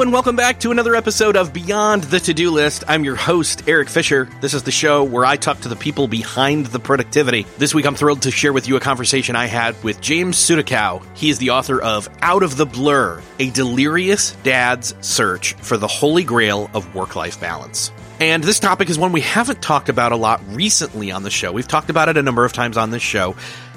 And welcome back to another episode of Beyond the To Do List. I'm your host, Eric Fisher. This is the show where I talk to the people behind the productivity. This week, I'm thrilled to share with you a conversation I had with James Sudakow. He is the author of Out of the Blur, a delirious dad's search for the holy grail of work life balance. And this topic is one we haven't talked about a lot recently on the show. We've talked about it a number of times on this show.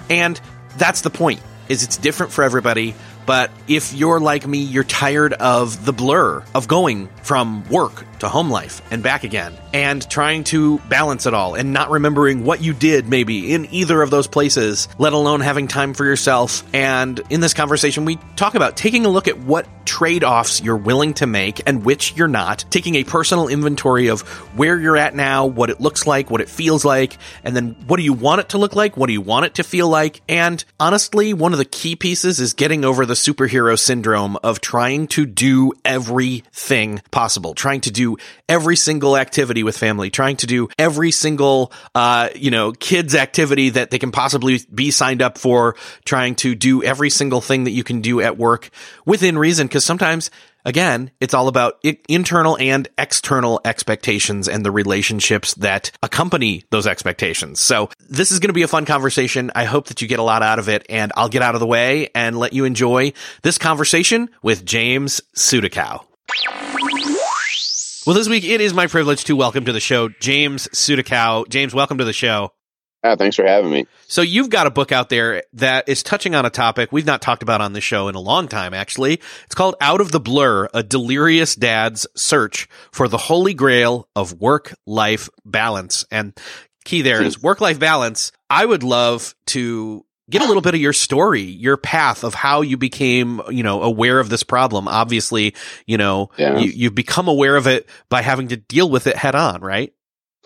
And that's the point is it's different for everybody. But if you're like me, you're tired of the blur of going from work to home life and back again and trying to balance it all and not remembering what you did maybe in either of those places, let alone having time for yourself. And in this conversation, we talk about taking a look at what trade offs you're willing to make and which you're not, taking a personal inventory of where you're at now, what it looks like, what it feels like, and then what do you want it to look like? What do you want it to feel like? And honestly, one of the key pieces is getting over the superhero syndrome of trying to do everything possible, trying to do every single activity with family, trying to do every single, uh, you know, kids activity that they can possibly be signed up for, trying to do every single thing that you can do at work within reason. Cause sometimes Again, it's all about internal and external expectations and the relationships that accompany those expectations. So this is going to be a fun conversation. I hope that you get a lot out of it and I'll get out of the way and let you enjoy this conversation with James Sudakow. Well, this week it is my privilege to welcome to the show James Sudakow. James, welcome to the show. Ah, thanks for having me. So you've got a book out there that is touching on a topic we've not talked about on the show in a long time, actually. It's called Out of the Blur, a delirious dad's search for the holy grail of work-life balance. And key there is work-life balance. I would love to get a little bit of your story, your path of how you became, you know, aware of this problem. Obviously, you know, Yeah. you, you've become aware of it by having to deal with it head on, right?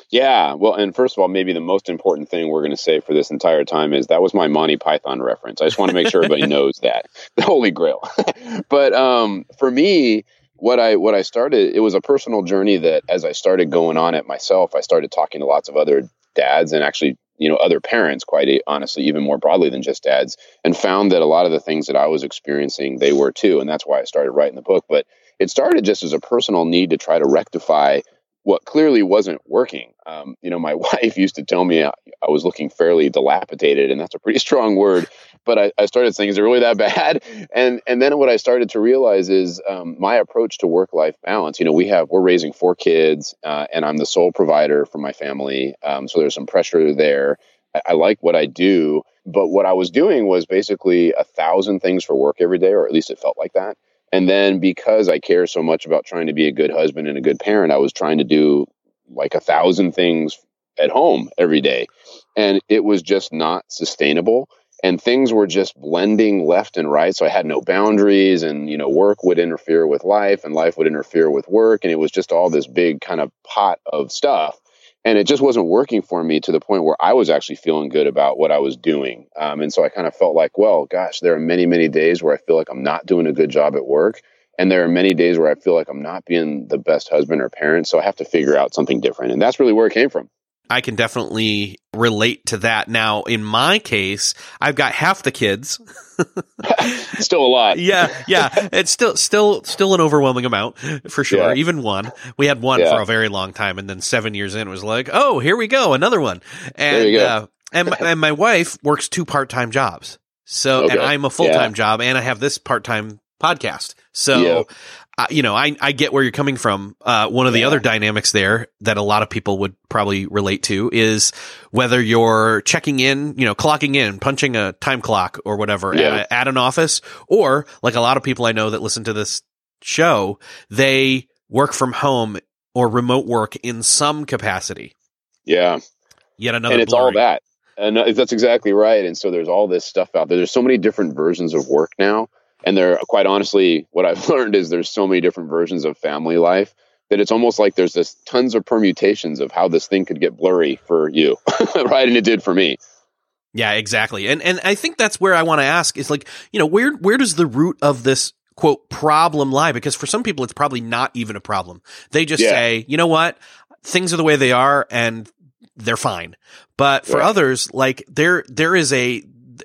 Yeah, well, and first of all, maybe the most important thing we're going to say for this entire time is that was my Monty Python reference. I just want to make sure everybody knows that the Holy Grail. but um, for me, what I what I started, it was a personal journey that as I started going on it myself, I started talking to lots of other dads and actually you know other parents quite honestly even more broadly than just dads and found that a lot of the things that i was experiencing they were too and that's why i started writing the book. But it started just as a personal need to try to rectify what clearly wasn't working. Um, you know my wife used to tell me I, was looking fairly dilapidated and that's a pretty strong word but I, I started saying is it really that bad? And and then what i started to realize is um, my approach to work life balance you know we have we're raising four kids uh, and i'm the sole provider for my family um, so there's some pressure there. I, I like what i do but what i was doing was basically a thousand things for work every day or at least it felt like that. And then because i care so much about trying to be a good husband and a good parent i was trying to do like a thousand things at home every day. And it was just not sustainable. And things were just blending left and right. So i had no boundaries and you know work would interfere with life and life would interfere with work. And it was just all this big kind of pot of stuff. And it just wasn't working for me to the point where i was actually feeling good about what i was doing. Um, and so i kind of felt like well gosh there are many many days where i feel like i'm not doing a good job at work. And there are many days where I feel like I'm not being the best husband or parent. So I have to figure out something different. And that's really where it came from. I can definitely relate to that. Now, in my case, I've got half the kids. still a lot. yeah, yeah. It's still still still an overwhelming amount for sure. Yeah. Even one. We had one yeah. for a very long time and then 7 years in was like, "Oh, here we go, another one." And uh, and my, and my wife works two part-time jobs. So, okay. and I'm a full-time yeah. job and I have this part-time podcast. So, uh, you know, I, I get where you're coming from. Uh, one of the yeah. other dynamics there that a lot of people would probably relate to is whether you're checking in, you know, clocking in, punching a time clock or whatever yeah. at, a, at an office, or like a lot of people I know that listen to this show, they work from home or remote work in some capacity. Yeah. Yet another. And it's all that. And uh, that's exactly right. And so there's all this stuff out there. There's so many different versions of work now and there, quite honestly, what I've learned is there's so many different versions of family life that it's almost like there's this tons of permutations of how this thing could get blurry for you, right? And it did for me. Yeah, exactly. And and I think that's where I want to ask is like, you know, where where does the root of this quote problem lie? Because for some people, it's probably not even a problem. They just yeah. say, you know what, things are the way they are, and they're fine. But for others, like there there is a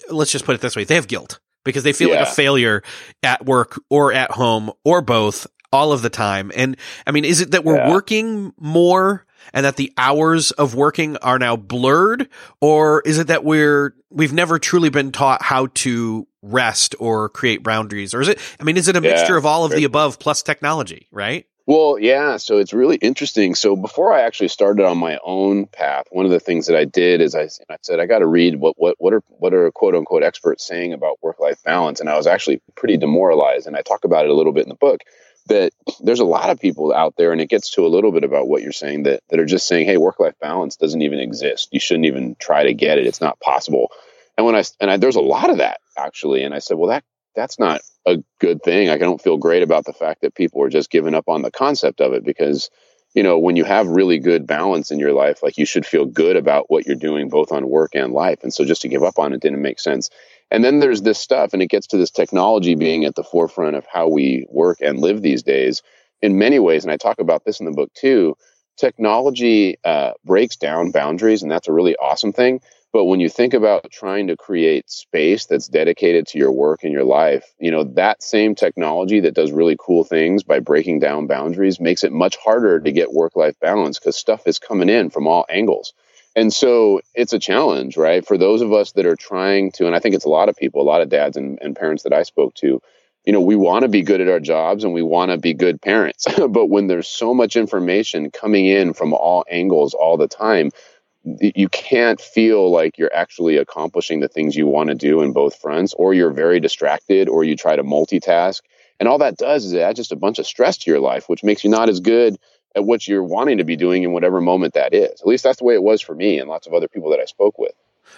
let's just put it this way, they have guilt because they feel yeah. like a failure at work or at home or both all of the time. And I mean, is it that we're yeah. working more and that the hours of working are now blurred or is it that we're we've never truly been taught how to rest or create boundaries or is it I mean, is it a yeah. mixture of all of the above plus technology, right? Well, yeah. So it's really interesting. So before I actually started on my own path, one of the things that I did is I, I said I got to read what what what are what are quote unquote experts saying about work life balance, and I was actually pretty demoralized. And I talk about it a little bit in the book that there's a lot of people out there, and it gets to a little bit about what you're saying that that are just saying, hey, work life balance doesn't even exist. You shouldn't even try to get it. It's not possible. And when I and I, there's a lot of that actually, and I said, well, that that's not a good thing. I don't feel great about the fact that people are just giving up on the concept of it because, you know, when you have really good balance in your life, like you should feel good about what you're doing both on work and life. And so just to give up on it didn't make sense. And then there's this stuff, and it gets to this technology being at the forefront of how we work and live these days in many ways. And I talk about this in the book too. Technology uh, breaks down boundaries, and that's a really awesome thing but when you think about trying to create space that's dedicated to your work and your life, you know, that same technology that does really cool things by breaking down boundaries makes it much harder to get work life balance because stuff is coming in from all angles. And so it's a challenge, right? For those of us that are trying to, and I think it's a lot of people, a lot of dads and, and parents that I spoke to, you know, we want to be good at our jobs and we want to be good parents. but when there's so much information coming in from all angles all the time, you can't feel like you're actually accomplishing the things you want to do in both fronts, or you're very distracted, or you try to multitask. And all that does is add just a bunch of stress to your life, which makes you not as good at what you're wanting to be doing in whatever moment that is. At least that's the way it was for me and lots of other people that I spoke with.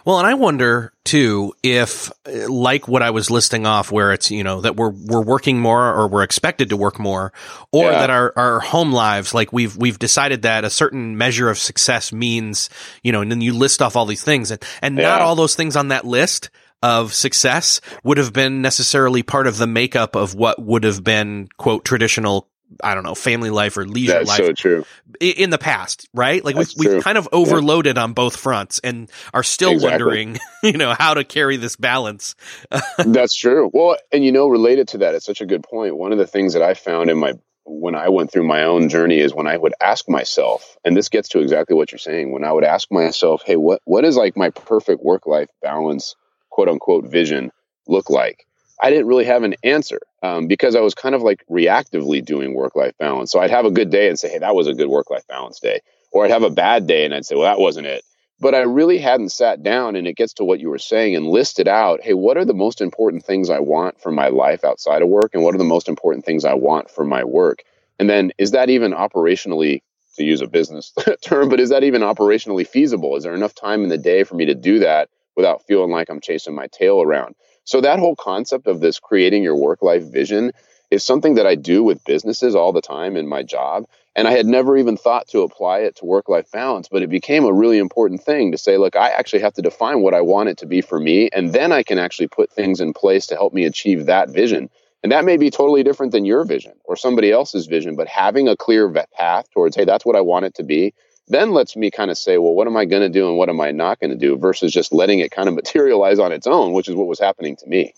Well, and I wonder too if, like what I was listing off, where it's you know that we're we're working more or we're expected to work more, or yeah. that our our home lives, like we've we've decided that a certain measure of success means you know, and then you list off all these things, and and yeah. not all those things on that list of success would have been necessarily part of the makeup of what would have been quote traditional I don't know, family life or leisure That's life. so true. In the past, right? Like we've, we've kind of overloaded yeah. on both fronts and are still exactly. wondering, you know, how to carry this balance. That's true. Well, and you know, related to that, it's such a good point. One of the things that I found in my when I went through my own journey is when I would ask myself, and this gets to exactly what you're saying, when I would ask myself, hey, what what is like my perfect work life balance, quote unquote, vision look like? I didn't really have an answer um, because I was kind of like reactively doing work life balance. So I'd have a good day and say, hey, that was a good work life balance day. Or I'd have a bad day and I'd say, well, that wasn't it. But I really hadn't sat down and it gets to what you were saying and listed out, hey, what are the most important things I want for my life outside of work? And what are the most important things I want for my work? And then is that even operationally, to use a business term, but is that even operationally feasible? Is there enough time in the day for me to do that without feeling like I'm chasing my tail around? So that whole concept of this creating your work life vision is something that I do with businesses all the time in my job. And I had never even thought to apply it to work life balance, but it became a really important thing to say, look, I actually have to define what I want it to be for me. And then I can actually put things in place to help me achieve that vision. And that may be totally different than your vision or somebody else's vision, but having a clear path towards, hey, that's what I want it to be, then lets me kind of say, well, what am I going to do and what am I not going to do versus just letting it kind of materialize on its own, which is what was happening to me.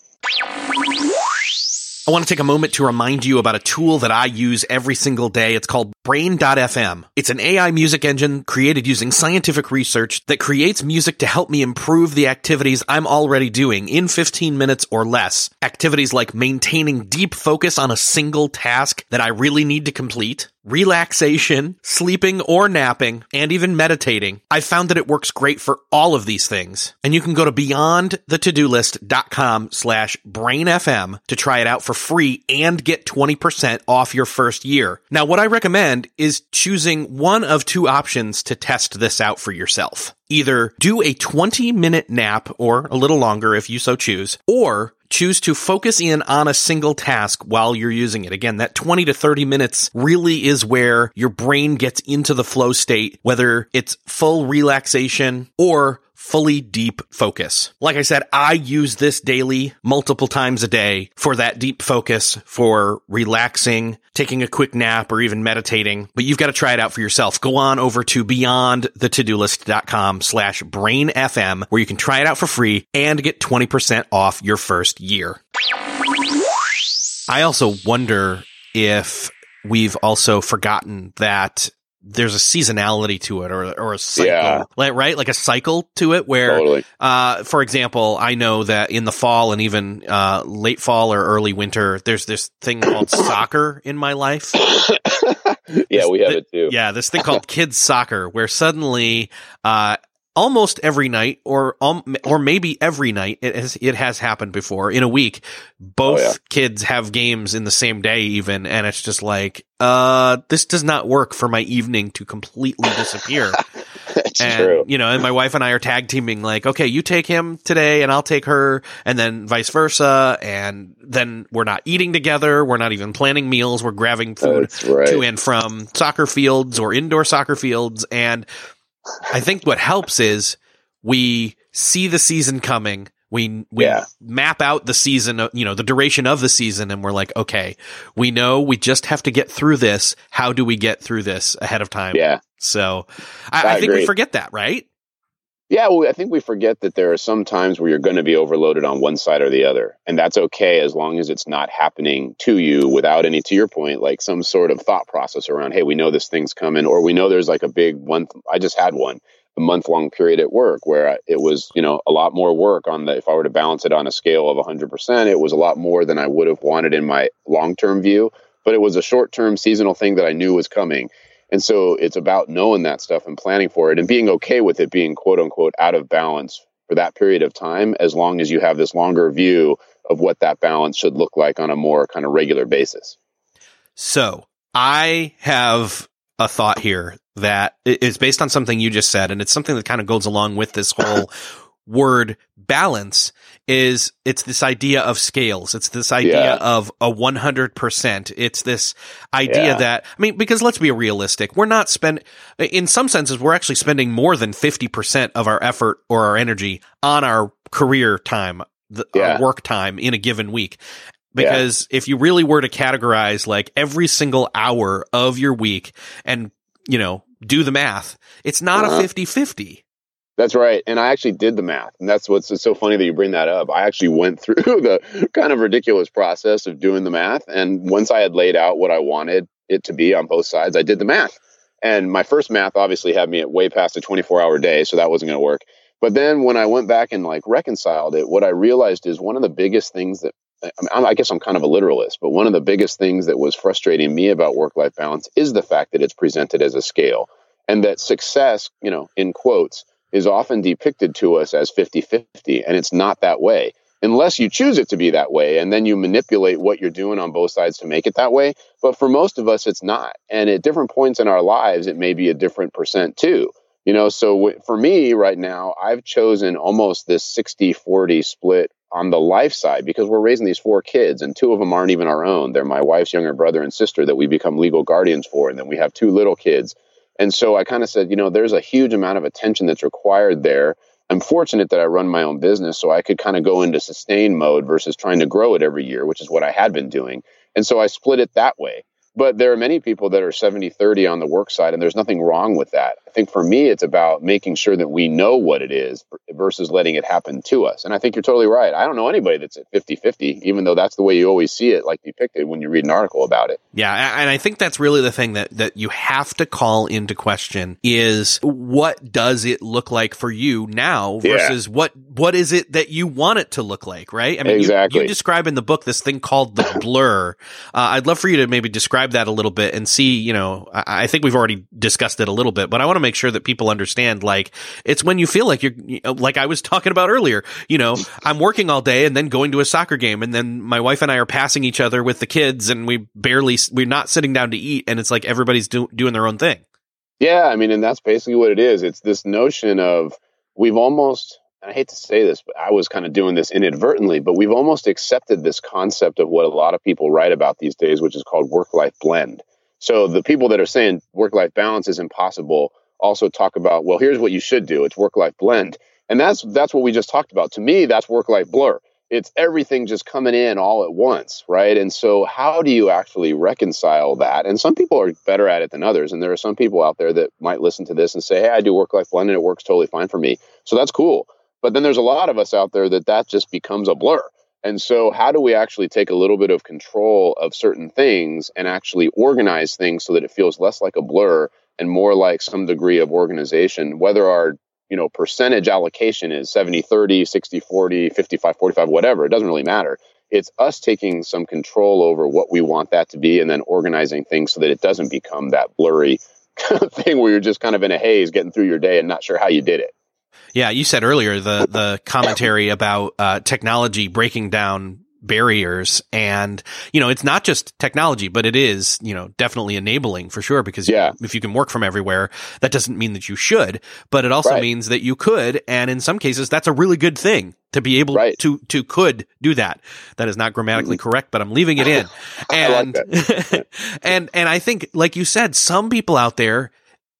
I want to take a moment to remind you about a tool that I use every single day. It's called Brain.fm. It's an AI music engine created using scientific research that creates music to help me improve the activities I'm already doing in 15 minutes or less. Activities like maintaining deep focus on a single task that I really need to complete, relaxation, sleeping or napping, and even meditating. I found that it works great for all of these things. And you can go to beyondthetodolist.com slash brainfm to try it out for free and get 20% off your first year. Now, what I recommend is choosing one of two options to test this out for yourself. Either do a 20 minute nap or a little longer if you so choose, or choose to focus in on a single task while you're using it. Again, that 20 to 30 minutes really is where your brain gets into the flow state, whether it's full relaxation or fully deep focus. Like I said, I use this daily multiple times a day for that deep focus, for relaxing, taking a quick nap, or even meditating. But you've got to try it out for yourself. Go on over to beyondthetodolist.com slash brainfm where you can try it out for free and get 20% off your first year. I also wonder if we've also forgotten that there's a seasonality to it or or a cycle, yeah. like, right? Like a cycle to it where, totally. uh, for example, I know that in the fall and even uh, late fall or early winter, there's this thing called soccer in my life. yeah, we have it too. Yeah, this thing called kids soccer, where suddenly uh, almost every night or um, or maybe every night it has it has happened before in a week both oh, yeah. kids have games in the same day even and it's just like uh this does not work for my evening to completely disappear and true. you know and my wife and I are tag teaming like okay you take him today and I'll take her and then vice versa and then we're not eating together we're not even planning meals we're grabbing food right. to and from soccer fields or indoor soccer fields and I think what helps is we see the season coming. We we yeah. map out the season, you know, the duration of the season, and we're like, okay, we know we just have to get through this. How do we get through this ahead of time? Yeah. So I, I, I think we forget that, right? Yeah, well, I think we forget that there are some times where you're going to be overloaded on one side or the other. And that's okay as long as it's not happening to you without any, to your point, like some sort of thought process around, hey, we know this thing's coming, or we know there's like a big one. I just had one, a month long period at work where it was, you know, a lot more work on the, if I were to balance it on a scale of 100%, it was a lot more than I would have wanted in my long term view. But it was a short term seasonal thing that I knew was coming and so it's about knowing that stuff and planning for it and being okay with it being quote unquote out of balance for that period of time, as long as you have this longer view of what that balance should look like on a more kind of regular basis. So I have a thought here that is based on something you just said, and it's something that kind of goes along with this whole word balance is it's this idea of scales. It's this idea yeah. of a 100%. It's this idea yeah. that, I mean, because let's be realistic. We're not spend, in some senses, we're actually spending more than 50% of our effort or our energy on our career time, the, yeah. our work time in a given week. Because if you really were to categorize like every single hour of your week and, you know, do the math, it's not uh-huh. a 50 50 that's right. And I actually did the math. And that's what's so funny that you bring that up. I actually went through the kind of ridiculous process of doing the math. And once I had laid out what I wanted it to be on both sides, I did the math. And my first math obviously had me at way past a 24 hour day. So that wasn't going to work. But then when I went back and like reconciled it, what I realized is one of the biggest things that I, guess I'm kind of a literalist, but one of the biggest things that was frustrating me about work life balance is the fact that it's presented as a scale and that success, you know, in quotes, is often depicted to us as 50 50, and it's not that way. Unless you choose it to be that way, and then you manipulate what you're doing on both sides to make it that way. But for most of us, it's not. And at different points in our lives, it may be a different percent too. You know, so w- for me right now, I've chosen almost this 60 40 split on the life side because we're raising these four kids and two of them aren't even our own. They're my wife's younger brother and sister that we become legal guardians for. And then we have two little kids and so I kind of said, you know, there's a huge amount of attention that's required there. I'm fortunate that I run my own business, so I could kind of go into sustain mode versus trying to grow it every year, which is what I had been doing. And so I split it that way. But there are many people that are 70 30 on the work side, and there's nothing wrong with that. I think for me, it's about making sure that we know what it is versus letting it happen to us. And I think you're totally right. I don't know anybody that's at 50 50, even though that's the way you always see it, like depicted when you read an article about it. Yeah. And I think that's really the thing that, that you have to call into question is what does it look like for you now versus yeah. what, what is it that you want it to look like, right? I mean, exactly. you, you describe in the book this thing called the blur. Uh, I'd love for you to maybe describe that a little bit and see, you know, I, I think we've already discussed it a little bit, but I want to make sure that people understand like it's when you feel like you're like I was talking about earlier, you know, I'm working all day and then going to a soccer game and then my wife and I are passing each other with the kids and we barely we're not sitting down to eat and it's like everybody's do, doing their own thing. Yeah, I mean and that's basically what it is. It's this notion of we've almost I hate to say this, but I was kind of doing this inadvertently, but we've almost accepted this concept of what a lot of people write about these days, which is called work life blend. So the people that are saying work life balance is impossible also talk about, well, here's what you should do. It's work life blend. And that's that's what we just talked about. To me, that's work life blur. It's everything just coming in all at once, right? And so how do you actually reconcile that? And some people are better at it than others. And there are some people out there that might listen to this and say, "Hey, I do work life blend and it works totally fine for me." So that's cool. But then there's a lot of us out there that that just becomes a blur. And so, how do we actually take a little bit of control of certain things and actually organize things so that it feels less like a blur and more like some degree of organization, whether our you know percentage allocation is 70 30 60 40 55 45 whatever it doesn't really matter. It's us taking some control over what we want that to be and then organizing things so that it doesn't become that blurry thing where you're just kind of in a haze getting through your day and not sure how you did it. Yeah, you said earlier the the commentary about uh, technology breaking down barriers and you know it's not just technology but it is you know definitely enabling for sure because yeah. if you can work from everywhere that doesn't mean that you should but it also right. means that you could and in some cases that's a really good thing to be able right. to to could do that that is not grammatically mm-hmm. correct but i'm leaving it in and like and and i think like you said some people out there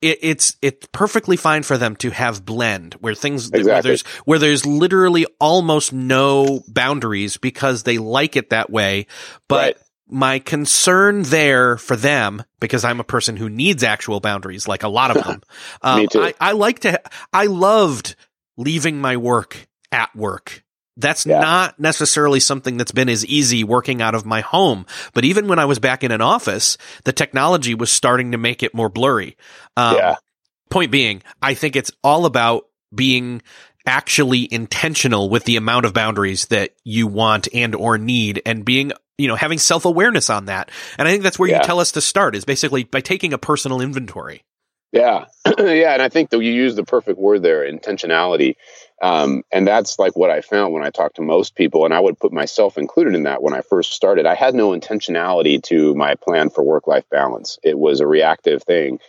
it, it's it's perfectly fine for them to have blend where things exactly. where there's where there's literally almost no boundaries because they like it that way. But right. my concern there for them, because I'm a person who needs actual boundaries, like a lot of them. Um, Me too. I, I like to. I loved leaving my work at work that's yeah. not necessarily something that's been as easy working out of my home. But even when I was back in an office, the technology was starting to make it more blurry. Um, yeah. Point being, I think it's all about being actually intentional with the amount of boundaries that you want and or need and being you know having self-awareness on that and i think that's where yeah. you tell us to start is basically by taking a personal inventory yeah yeah and i think that you use the perfect word there intentionality um, and that's like what I found when I talked to most people. And I would put myself included in that when I first started. I had no intentionality to my plan for work life balance, it was a reactive thing.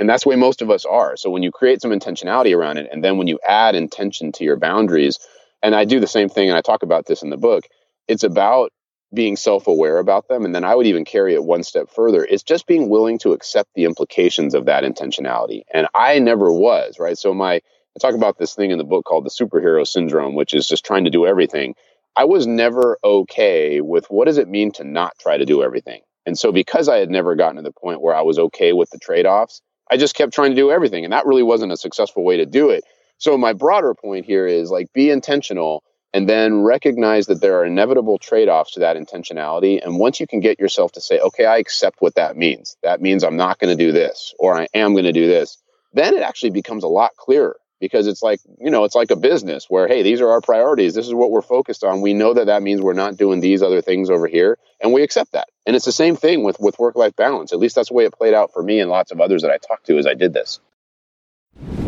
And that's the way most of us are. So when you create some intentionality around it, and then when you add intention to your boundaries, and I do the same thing, and I talk about this in the book, it's about being self aware about them. And then I would even carry it one step further. It's just being willing to accept the implications of that intentionality. And I never was, right? So my I talk about this thing in the book called the superhero syndrome, which is just trying to do everything. I was never okay with what does it mean to not try to do everything. And so because I had never gotten to the point where I was okay with the trade-offs, I just kept trying to do everything and that really wasn't a successful way to do it. So my broader point here is like be intentional and then recognize that there are inevitable trade-offs to that intentionality and once you can get yourself to say okay, I accept what that means. That means I'm not going to do this or I am going to do this. Then it actually becomes a lot clearer because it's like you know it's like a business where hey these are our priorities. This is what we're focused on. We know that that means we're not doing these other things over here and we accept that. And it's the same thing with with work life balance. At least that's the way it played out for me and lots of others that i talked to as i did this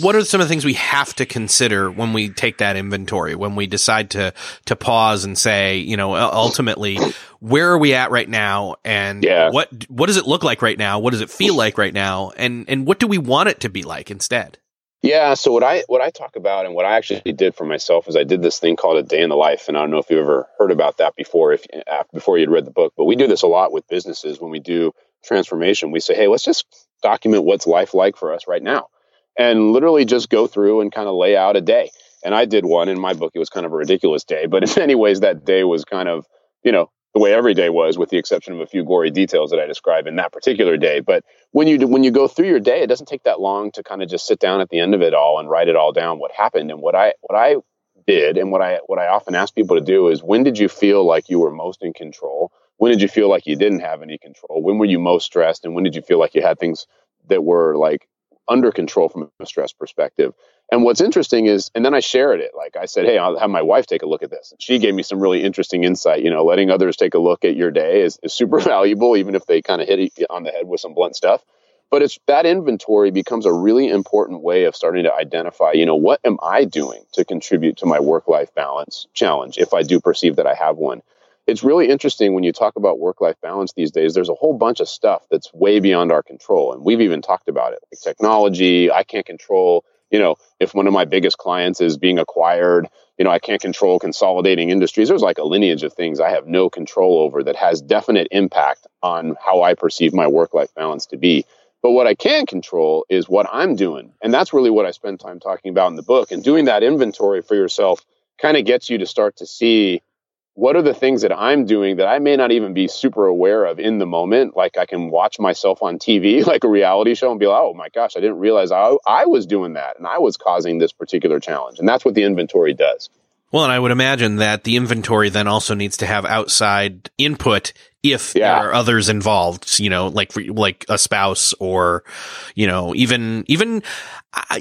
What are some of the things we have to consider when we take that inventory when we decide to to pause and say you know ultimately where are we at right now and Yeah. what what does it look like right now what does it feel like right now and and what do we want it to be like instead Yeah. So what I what I talk about and what I actually did for myself is I did this thing called a day in the life, and I don't know if you've ever heard about that before, if uh, before you'd read the book, but we do this a lot with businesses when we do transformation. We say, hey, let's just document what's life like for us right now, and literally just go through and kind of lay out a day. And I did one in my book. It was kind of a ridiculous day, but in many ways, that day was kind of you know the way every day was, with the exception of a few gory details that I describe in that particular day. But when you do, when you go through your day, it doesn't take that long to kind of just sit down at the end of it all and write it all down what happened. And what I what I did and what I what I often ask people to do is when did you feel like you were most in control? When did you feel like you didn't have any control? When were you most stressed? And when did you feel like you had things that were like under control from a stress perspective? And what's interesting is, and then I shared it. Like I said, hey, I'll have my wife take a look at this. And she gave me some really interesting insight. You know, letting others take a look at your day is, is super valuable, even if they kind of hit it on the head with some blunt stuff. But it's that inventory becomes a really important way of starting to identify, you know, what am I doing to contribute to my work life balance challenge if I do perceive that I have one? It's really interesting when you talk about work life balance these days. There's a whole bunch of stuff that's way beyond our control. And we've even talked about it like technology. I can't control, you know, if one of my biggest clients is being acquired, you know, I can't control consolidating industries. There's like a lineage of things I have no control over that has definite impact on how I perceive my work life balance to be. But what I can control is what I'm doing. And that's really what I spend time talking about in the book. And doing that inventory for yourself kind of gets you to start to see what are the things that I'm doing that I may not even be super aware of in the moment. Like I can watch myself on TV, like a reality show, and be like, oh my gosh, I didn't realize I, I was doing that and I was causing this particular challenge. And that's what the inventory does. well and i would imagine that the inventory then also needs to have outside input if Yeah. there are others involved you know like like a spouse or you know even even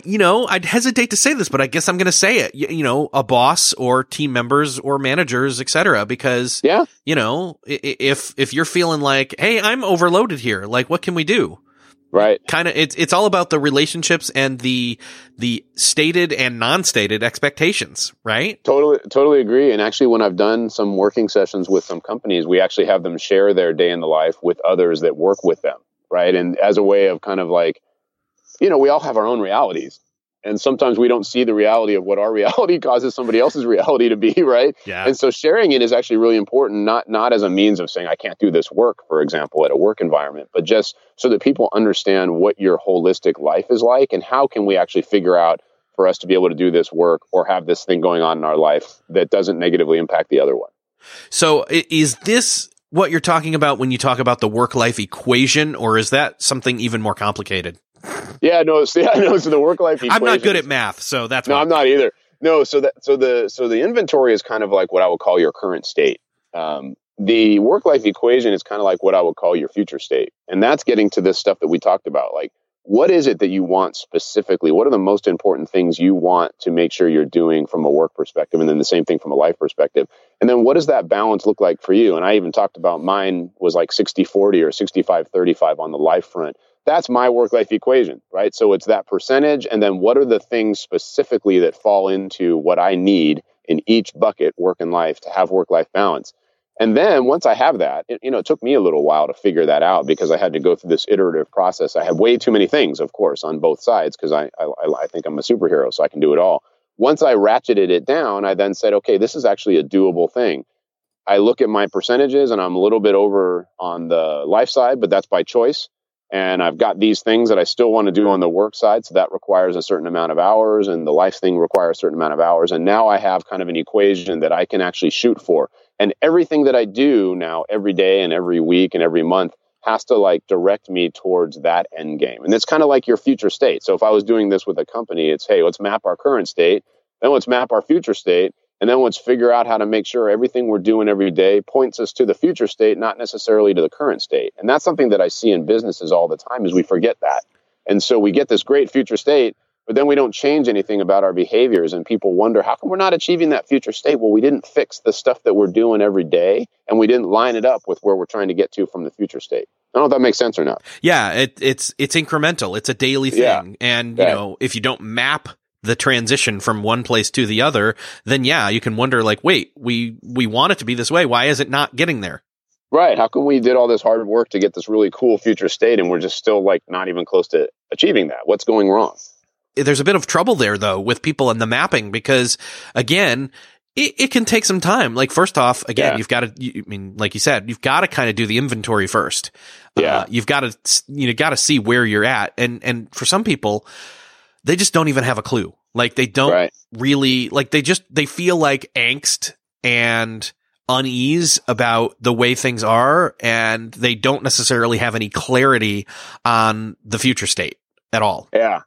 you know i'd hesitate to say this but i guess i'm going to say it you, you know a boss or team members or managers etc because Yeah. you know if if you're feeling like hey i'm overloaded here like what can we do Right. kind of it's it's all about the relationships and the the stated and non-stated expectations right Totally, totally agree. And actually, when I've done some working sessions with some companies, we actually have them share their day in the life with others that work with them, right? And as a way of kind of like, you know, we all have our own realities, and sometimes we don't see the reality of what our reality causes somebody else's reality to be, right? yeah And so sharing it is actually really important, not not as a means of saying I can't do this work, for example, at a work environment, but just so that people understand what your holistic life is like and how can we actually figure out for us to be able to do this work or have this thing going on in our life that doesn't negatively impact the other one. So is this what you're talking about when you talk about the work life equation, or is that something even more complicated? Yeah, no, so, yeah, no. So the work life. I'm not good at math, so that's no, why. I'm not either. No, so that so the so the inventory is kind of like what I would call your current state. Um, the work life equation is kind of like what I would call your future state, and that's getting to this stuff that we talked about, like what is it that you want specifically? What are the most important things you want to make sure you're doing from a work perspective? And then the same thing from a life perspective. And then what does that balance look like for you? And I even talked about mine was like 60 40 or 65 35 on the life front. That's my work life equation, right? So it's that percentage. And then what are the things specifically that fall into what I need in each bucket, work and life, to have work life balance? And then once I have that, it, you know, it took me a little while to figure that out because I had to go through this iterative process. I have way too many things, of course, on both sides because I, I, I think I'm a superhero, so I can do it all. Once I ratcheted it down, I then said, okay, this is actually a doable thing. I look at my percentages and I'm a little bit over on the life side, but that's by choice. And I've got these things that I still want to do on the work side. So that requires a certain amount of hours, and the life thing requires a certain amount of hours. And now I have kind of an equation that I can actually shoot for. And everything that I do now, every day and every week and every month, has to like direct me towards that end game. And it's kind of like your future state. So if I was doing this with a company, it's hey, let's map our current state, then let's map our future state, and then let's figure out how to make sure everything we're doing every day points us to the future state, not necessarily to the current state. And that's something that I see in businesses all the time is we forget that. And so we get this great future state, but then we don't change anything about our behaviors and people wonder how come we're not achieving that future state well we didn't fix the stuff that we're doing every day and we didn't line it up with where we're trying to get to from the future state i don't know if that makes sense or not Yeah, it, it's it's incremental. It's a daily thing, Yeah. and you know if you don't map the transition from one place to the other, then yeah, you can wonder like, wait, we we want it to be this way. Why is it not getting there? right how come we did all this hard work to get this really cool future state and we're just still like not even close to achieving that what's going wrong There's a bit of trouble there though with people and the mapping because again. It, it can take some time. Like first off, again, Yeah. you've got to. You, I mean, like you said, you've got to kind of do the inventory first. Yeah. Uh, you've got to you know got to see where you're at, and and for some people, they just don't even have a clue. Like they don't right really like they just they feel like angst and unease about the way things are and they don't necessarily have any clarity on the future state at all. Yeah.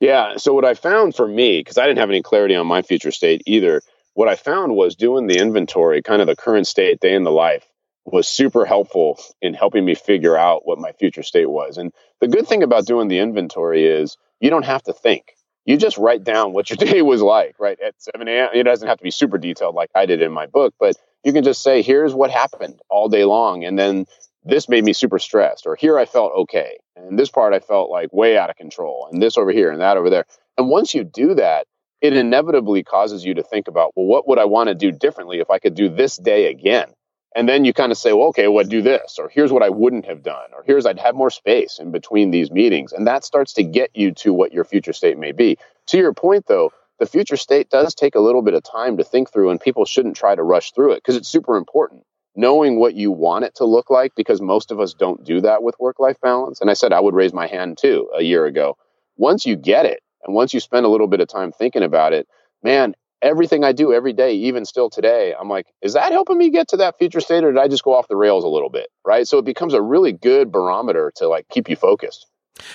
Yeah. So what I found for me, because I didn't have any clarity on my future state either, what I found was doing the inventory, kind of the current state, day in the life, was super helpful in helping me figure out what my future state was. And the good thing about doing the inventory is you don't have to think. You just write down what your day was like, right? At 7 a.m. It doesn't have to be super detailed like I did in my book, but you can just say, here's what happened all day long. And then this made me super stressed, or here I felt okay. And this part I felt like way out of control, and this over here and that over there. And once you do that, it inevitably causes you to think about, well, what would I want to do differently if I could do this day again? And then you kind of say, well, okay, well, do this, or here's what I wouldn't have done, or here's I'd have more space in between these meetings. And that starts to get you to what your future state may be. To your point, though, the future state does take a little bit of time to think through, and people shouldn't try to rush through it because it's super important. Knowing what you want it to look like, because most of us don't do that with work life balance. And I said I would raise my hand too a year ago. Once you get it, and once you spend a little bit of time thinking about it, man, everything I do every day, even still today, I'm like, is that helping me get to that future state or did I just go off the rails a little bit? Right. So it becomes a really good barometer to like keep you focused.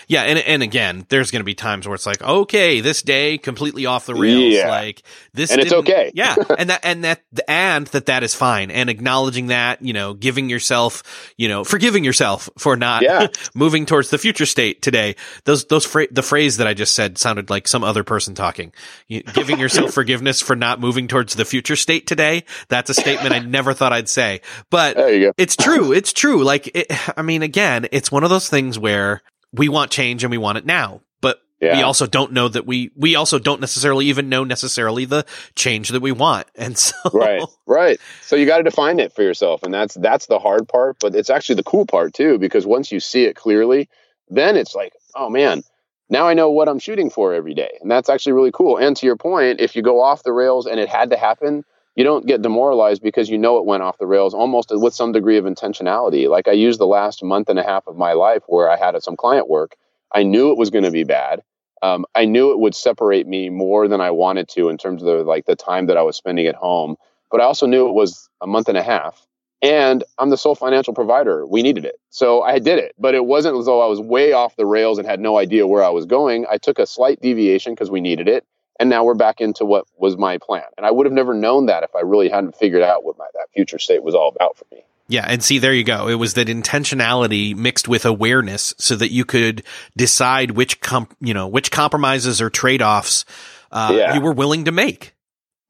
Yeah, and and again, there's going to be times where it's like, okay, this day completely off the rails. Yeah. Like this, And it's okay. yeah, and that and that and that that is fine, and acknowledging that, you know, giving yourself, you know, forgiving yourself for not Yeah. moving towards the future state today. Those those phra- the phrase that I just said sounded like some other person talking. You- Giving yourself forgiveness for not moving towards the future state today. That's a statement I never thought I'd say, but There you go. it's true. It's true. Like, it, I mean, again, it's one of those things where we want change and we want it now, but we also don't know that we, we also don't necessarily even know necessarily the change that we want. And so, right right. So you got to define it for yourself. And that's that's the hard part but it's actually the cool part too because once you see it clearly then it's like oh man now i know what i'm shooting for every day. And that's actually really cool. And to your point if you go off the rails and it had to happen you don't get demoralized because you know it went off the rails almost with some degree of intentionality like i used the last month and a half of my life where i had some client work i knew it was going to be bad um, I knew it would separate me more than I wanted to in terms of the, like the time that I was spending at home. But I also knew it was a month and a half, and I'm the sole financial provider. We needed it. So I did it, but it wasn't as though I was way off the rails and had no idea where I was going. I took a slight deviation because we needed it. And now we're back into what was my plan. And I would have never known that if I really hadn't figured out what my, that future state was all about for me. Yeah, and see, there you go. It was that intentionality mixed with awareness, so that you could decide which com- you know which compromises or trade offs uh, yeah. you were willing to make.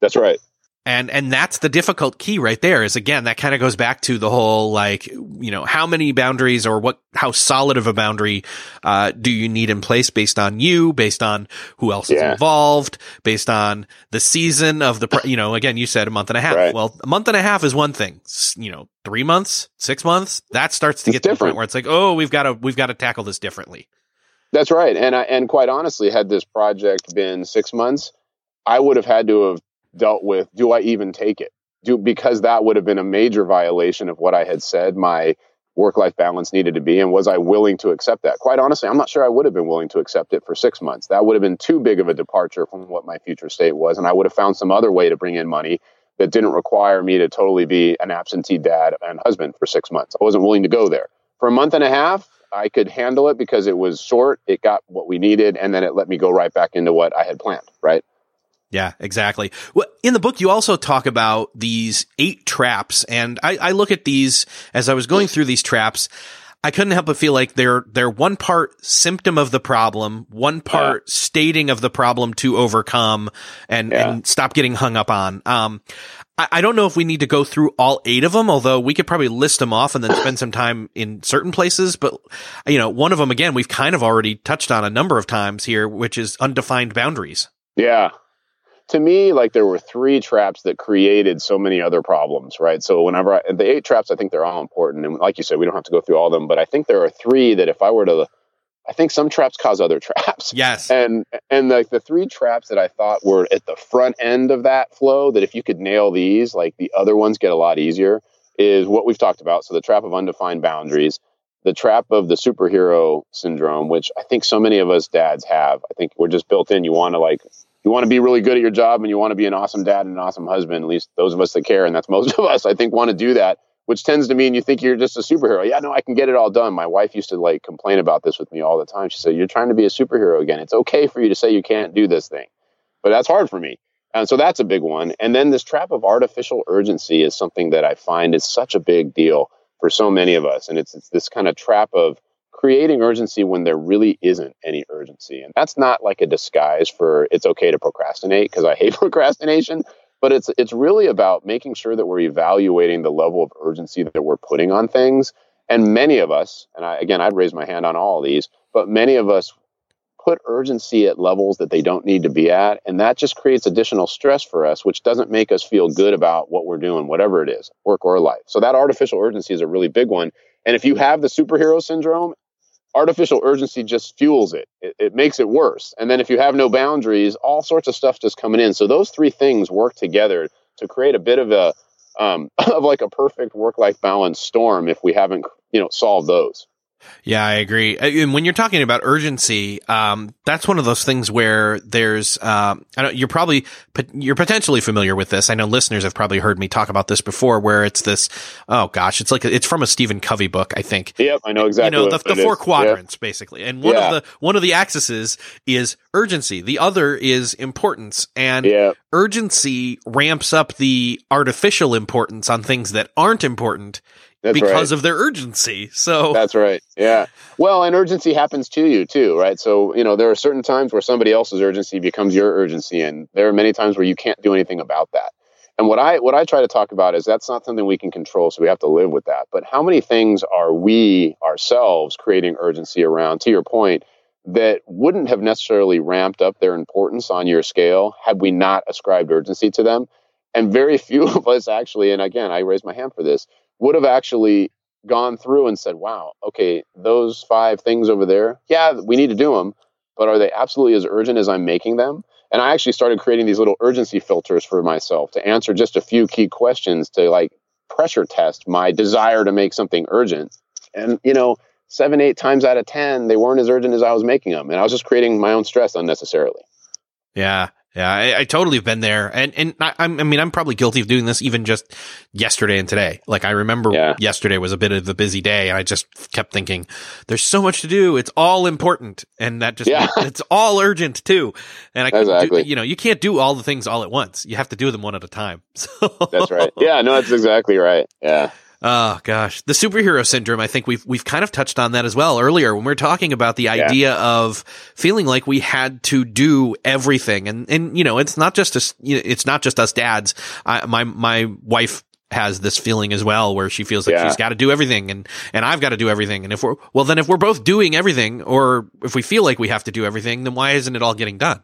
That's right and and that's the difficult key right there is again that kind of goes back to the whole like you know how many boundaries or what how solid of a boundary uh, do you need in place based on you based on who else yeah. is involved based on the season of the you know again you said a month and a half right. well a month and a half is one thing you know three months six months that starts to it's get different. to the point where it's like oh we've got to we've got to tackle this differently that's right and I, and quite honestly had this project been six months I would have had to have dealt with do I even take it? Do because that would have been a major violation of what I had said my work life balance needed to be and was I willing to accept that? Quite honestly, I'm not sure I would have been willing to accept it for 6 months. That would have been too big of a departure from what my future state was and I would have found some other way to bring in money that didn't require me to totally be an absentee dad and husband for 6 months. I wasn't willing to go there. For a month and a half, I could handle it because it was short, it got what we needed and then it let me go right back into what I had planned, right? Yeah, exactly. Well, in the book, you also talk about these eight traps, and I, I look at these as I was going through these traps. I couldn't help but feel like they're they're one part symptom of the problem, one part yeah. stating of the problem to overcome and, yeah. and stop getting hung up on. Um, I, I, don't know if we need to go through all eight of them, although we could probably list them off and then spend some time in certain places. But you know, one of them again, we've kind of already touched on a number of times here, which is undefined boundaries. Yeah, to me, like there were three traps that created so many other problems, right? So whenever I, the eight traps, I think they're all important, and like you said, we don't have to go through all of them, but I think there are three that if I were to, I think some traps cause other traps. Yes, and and like the three traps that I thought were at the front end of that flow, that if you could nail these, like the other ones get a lot easier. Is what we've talked about. So the trap of undefined boundaries, the trap of the superhero syndrome, which I think so many of us dads have. I think we're just built in. You want to like you want to be really good at your job and you want to be an awesome dad and an awesome husband, at least those of us that care, and that's most of us, I think, want to do that, which tends to mean you think you're just a superhero. Yeah, no, I can get it all done. My wife used to like complain about this with me all the time. She said, You're trying to be a superhero again. It's okay for you to say you can't do this thing, but that's hard for me. And so that's a big one. And then this trap of artificial urgency is something that I find is such a big deal for so many of us. And it's, it's this kind of trap of creating urgency when there really isn't any urgency. And that's not like a disguise for it's okay to procrastinate because I hate procrastination, but it's it's really about making sure that we're evaluating the level of urgency that we're putting on things. And many of us, and I, again, I'd raise my hand on all these, but many of us put urgency at levels that they don't need to be at. And that just creates additional stress for us, which doesn't make us feel good about what we're doing, whatever it is, work or life. So that artificial urgency is a really big one. And if you have the superhero syndrome artificial urgency just fuels it. it. it. makes it worse. And then if you have no boundaries, all sorts of stuff just coming in. So those three things work together to create a bit of a um, of like a perfect work life balance storm if we haven't you know solved those. Yeah, I agree. And when you're talking about urgency, um, that's one of those things where there's, um, I know you're probably, you're potentially familiar with this. I know listeners have probably heard me talk about this before where it's this, oh gosh, it's like, it's from a Stephen Covey book, I think. Yep, I know exactly. You know, the, the four is. quadrants yep. basically. And one yeah. of the, one of the axes is urgency. The other is importance and yep. urgency ramps up the artificial importance on things that aren't important that's because right. of their urgency. So that's right. Yeah. Well, and urgency happens to you too, right? So, you know, there are certain times where somebody else's urgency becomes your urgency. And there are many times where you can't do anything about that. And what I what I try to talk about is that's not something we can control, so we have to live with that. But how many things are we ourselves creating urgency around, to your point, that wouldn't have necessarily ramped up their importance on your scale had we not ascribed urgency to them? And very few of us actually, and again, I raise my hand for this, would have actually gone through and said, wow, okay, those five things over there, yeah, we need to do them, but are they absolutely as urgent as I'm making them? And I actually started creating these little urgency filters for myself to answer just a few key questions to like pressure test my desire to make something urgent. And, you know, seven, eight times out of 10, they weren't as urgent as I was making them. And I was just creating my own stress unnecessarily. Yeah. Yeah, I, I totally have been there, and and I, I mean, I'm probably guilty of doing this even just yesterday and today. Like I remember Yeah. yesterday was a bit of a busy day, and I just kept thinking, "There's so much to do. It's all important, and that just Yeah. it's all urgent too." And I Exactly. do, you know, you can't do all the things all at once. You have to do them one at a time. So That's right. Yeah, no, that's exactly right. Yeah. Oh gosh, the superhero syndrome. I think we've we've kind of touched on that as well earlier when we are talking about the idea of feeling like we had to do everything, and and you know, it's not just us. You know, it's not just us dads. I, my my wife has this feeling as well, where she feels like Yeah. she's got to do everything, and and I've got to do everything. And if we're well, then if we're both doing everything, or if we feel like we have to do everything, then why isn't it all getting done?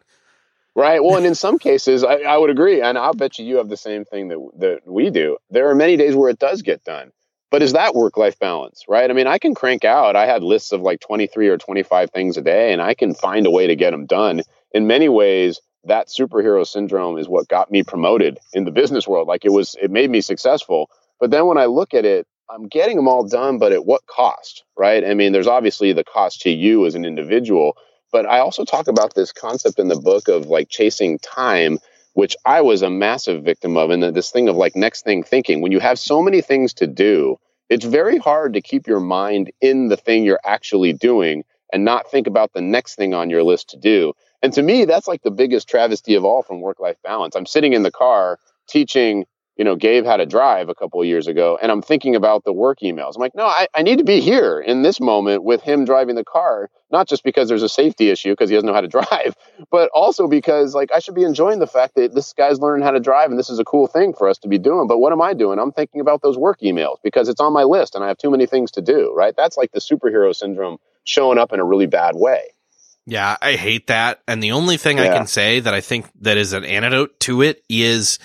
Right. Well, and in some cases, I, I would agree, and I'll bet you you have the same thing that that we do. There are many days where it does get done, but is that work life balance? Right. I mean, I can crank out. I had lists of like twenty three or twenty five things a day, and I can find a way to get them done. In many ways, that superhero syndrome is what got me promoted in the business world. Like it was, it made me successful. But then when I look at it, I'm getting them all done, but at what cost? Right. I mean, there's obviously the cost to you as an individual but I also talk about this concept in the book of like chasing time, which I was a massive victim of. And this thing of like next thing thinking. When you have so many things to do, it's very hard to keep your mind in the thing you're actually doing and not think about the next thing on your list to do. And to me, that's like the biggest travesty of all from work life balance. I'm sitting in the car teaching you know, Gabe had a drive a couple of years ago, and I'm thinking about the work emails. I'm like, no, I, I need to be here in this moment with him driving the car, not just because there's a safety issue because he doesn't know how to drive, but also because like I should be enjoying the fact that this guy's learning how to drive and this is a cool thing for us to be doing. But what am I doing? I'm thinking about those work emails because it's on my list and I have too many things to do, right? That's like the superhero syndrome showing up in a really bad way. Yeah, I hate that. And the only thing I can say that I think that is an antidote to it is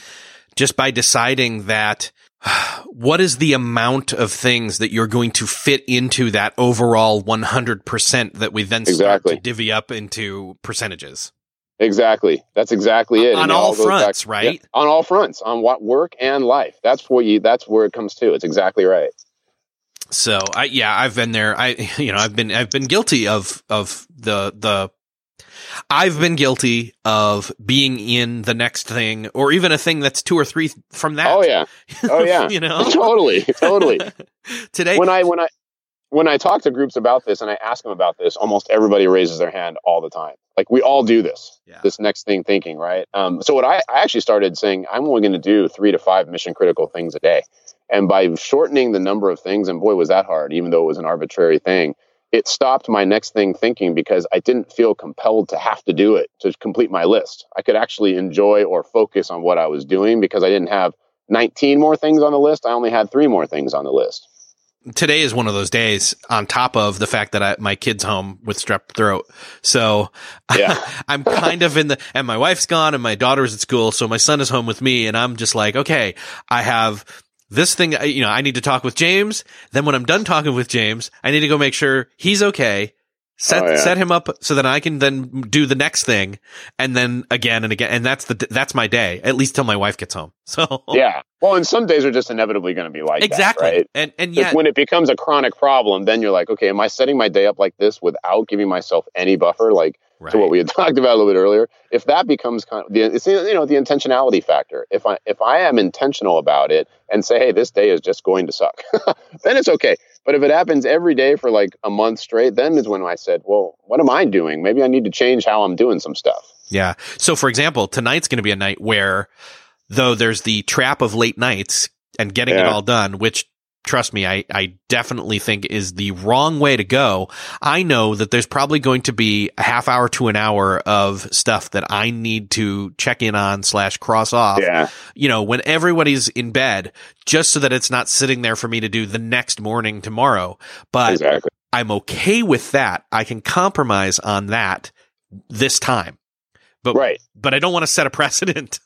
just by deciding that what is the amount of things that you're going to fit into that overall 100% that we then start Exactly. to divvy up into percentages. Exactly. That's exactly it. On all goes fronts, right? Yeah, on all fronts, on what work and life. That's what you. That's where it comes to. It's exactly right. So I, yeah, I've been there. I, you know, I've been, I've been guilty of, of the, the, I've been guilty of being in the next thing or even a thing that's two or three from that. Oh yeah. Oh yeah. you know, totally. Totally. today. when I when I when I talk to groups about this and I ask them about this, almost everybody raises their hand all the time. Like we all do this, Yeah. this next thing thinking, right? Um, so what I, I actually started saying, I'm only going to do three to five mission critical things a day, and by shortening the number of things, and boy was that hard, even though it was an arbitrary thing. It stopped my next thing thinking because I didn't feel compelled to have to do it to complete my list. I could actually enjoy or focus on what I was doing because I didn't have 19 more things on the list. I only had three more things on the list. today is one of those days on top of the fact that I, my kid's home with strep throat. So Yeah. I'm kind of in the, and my wife's gone and my daughter's at school. So my son is home with me and I'm just like, okay, I have this thing, you know, I need to talk with James. Then when I'm done talking with James, I need to go make sure he's okay. Set, Oh, yeah. set him up so that I can then do the next thing and then again and again. And that's the, that's my day, at least till my wife gets home. So Yeah. Well, and some days are just inevitably going to be like exactly. that, right? And, and yet, when it becomes a chronic problem, then you're like, okay, am I setting my day up like this without giving myself any buffer, like to what we had talked about a little bit earlier? If that becomes kind of the, it's you know the intentionality factor. If I if I am intentional about it and say, hey, this day is just going to suck, then it's okay. But if it happens every day for like a month straight, then is when I said, well, what am I doing? Maybe I need to change how I'm doing some stuff. Yeah. So for example, tonight's going to be a night where though there's the trap of late nights and getting it all done, which trust me, I, I definitely think is the wrong way to go. I know that there's probably going to be a half hour to an hour of stuff that I need to check in on slash cross off, Yeah. you know, when everybody's in bed, just so that it's not sitting there for me to do the next morning tomorrow. But Exactly. I'm okay with that. I can compromise on that this time. But Right. but I don't want to set a precedent.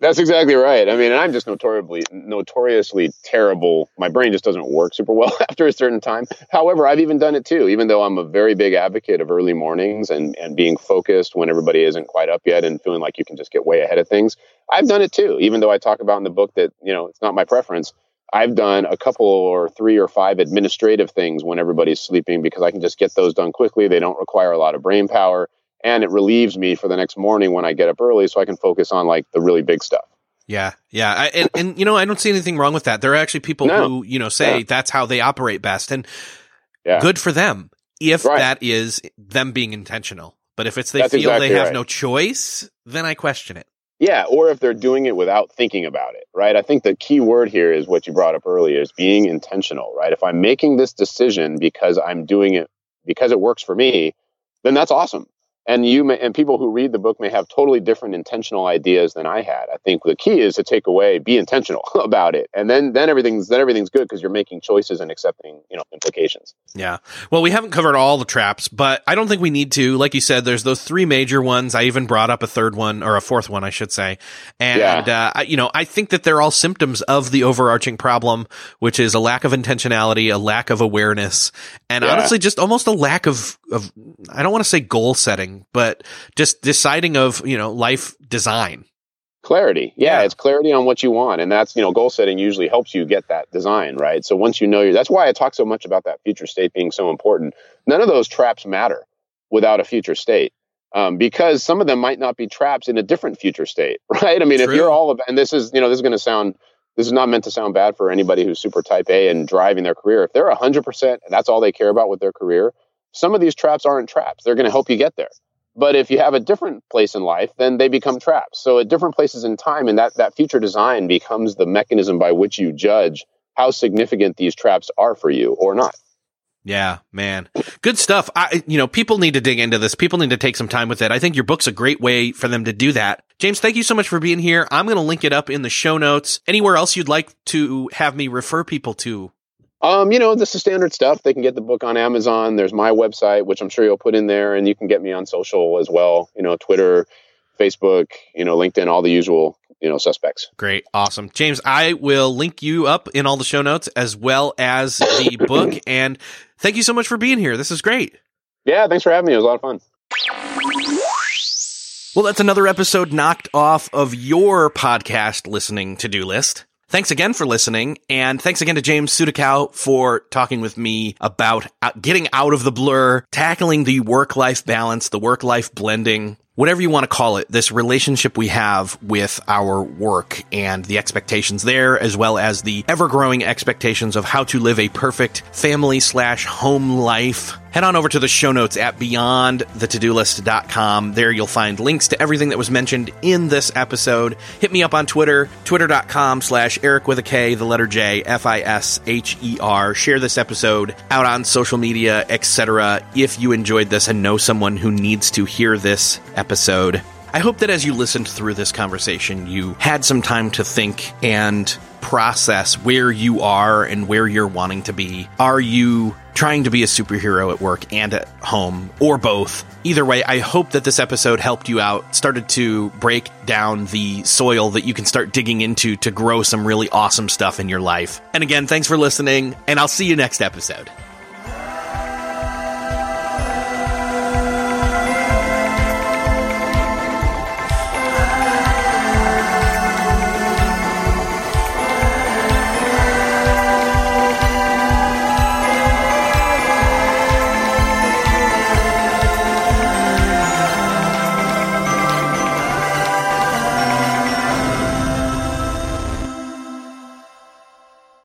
That's exactly right. I mean, and I'm just notoriously notoriously terrible. My brain just doesn't work super well after a certain time. However, I've even done it too, even though I'm a very big advocate of early mornings and, and being focused when everybody isn't quite up yet and feeling like you can just get way ahead of things. I've done it too, even though I talk about in the book that, you know, it's not my preference. I've done a couple or three or five administrative things when everybody's sleeping because I can just get those done quickly. They don't require a lot of brain power. And it relieves me for the next morning when I get up early so I can focus on like the really big stuff. Yeah, yeah, I, and and you know I don't see anything wrong with that. There are actually people No. who you know say Yeah. that's how they operate best, and Yeah. good for them if Right. that is them being intentional. But if it's they That's feel exactly they have right. no choice, then I question it. Yeah, or if they're doing it without thinking about it, right? I think the key word here is what you brought up earlier is being intentional, right? If I'm making this decision because I'm doing it because it works for me, then that's awesome. And you may, and people who read the book may have totally different intentional ideas than I had. I think the key is to take away, be intentional about it, and then then everything's then everything's good because you're making choices and accepting you know implications. Yeah. Well, we haven't covered all the traps, but I don't think we need to. Like you said, there's those three major ones. I even brought up a third one or a fourth one, I should say. And, uh, I, you know, I think that they're all symptoms of the overarching problem, which is a lack of intentionality, a lack of awareness, and Yeah. honestly, just almost a lack of, of, I don't want to say goal setting, but just deciding of, you know, life design. clarity yeah, Yeah. it's clarity on what you want and that's you know goal setting usually helps you get that design right so once you know you that's why i talk so much about that future state being so important none of those traps matter without a future state um, because some of them might not be traps in a different future state right i mean True. if you're all about and this is you know this is going to sound this is not meant to sound bad for anybody who's super type a and driving their career if they're 100% and that's all they care about with their career some of these traps aren't traps they're going to help you get there but if you have a different place in life, then they become traps. So at different places in time, and that, that future design becomes the mechanism by which you judge how significant these traps are for you or not. Yeah, man. Good stuff. I, you know, people need to dig into this. People need to take some time with it. I think your book's a great way for them to do that. James, thank you so much for being here. I'm going to link it up in the show notes. Anywhere else you'd like to have me refer people to? Um, you know, this is standard stuff. They can get the book on Amazon. There's my website, which I'm sure you'll put in there, and you can get me on social as well. You know, Twitter, Facebook, you know, LinkedIn, all the usual, you know, suspects. Great. Awesome. James, I will link you up in all the show notes as well as the book. And thank you so much for being here. This is great. Yeah, thanks for having me. It was a lot of fun. Well, that's another episode knocked off of your podcast listening to do list. Thanks again for listening, and thanks again to James Sudakow for talking with me about getting out of the blur, tackling the work-life balance, the work-life blending, whatever you want to call it, this relationship we have with our work and the expectations there, as well as the ever-growing expectations of how to live a perfect family slash home life. Head on over to the show notes at beyondthetodolist.com. There you'll find links to everything that was mentioned in this episode. Hit me up on Twitter, twitter.com slash Eric with a K, the letter J, F-I-S-H-E-R. Share this episode out on social media, etc. if you enjoyed this and know someone who needs to hear this episode. I hope that as you listened through this conversation, you had some time to think and process where you are and where you're wanting to be. Are you trying to be a superhero at work and at home, or both? Either way, I hope that this episode helped you out, started to break down the soil that you can start digging into to grow some really awesome stuff in your life. And again, thanks for listening, and I'll see you next episode.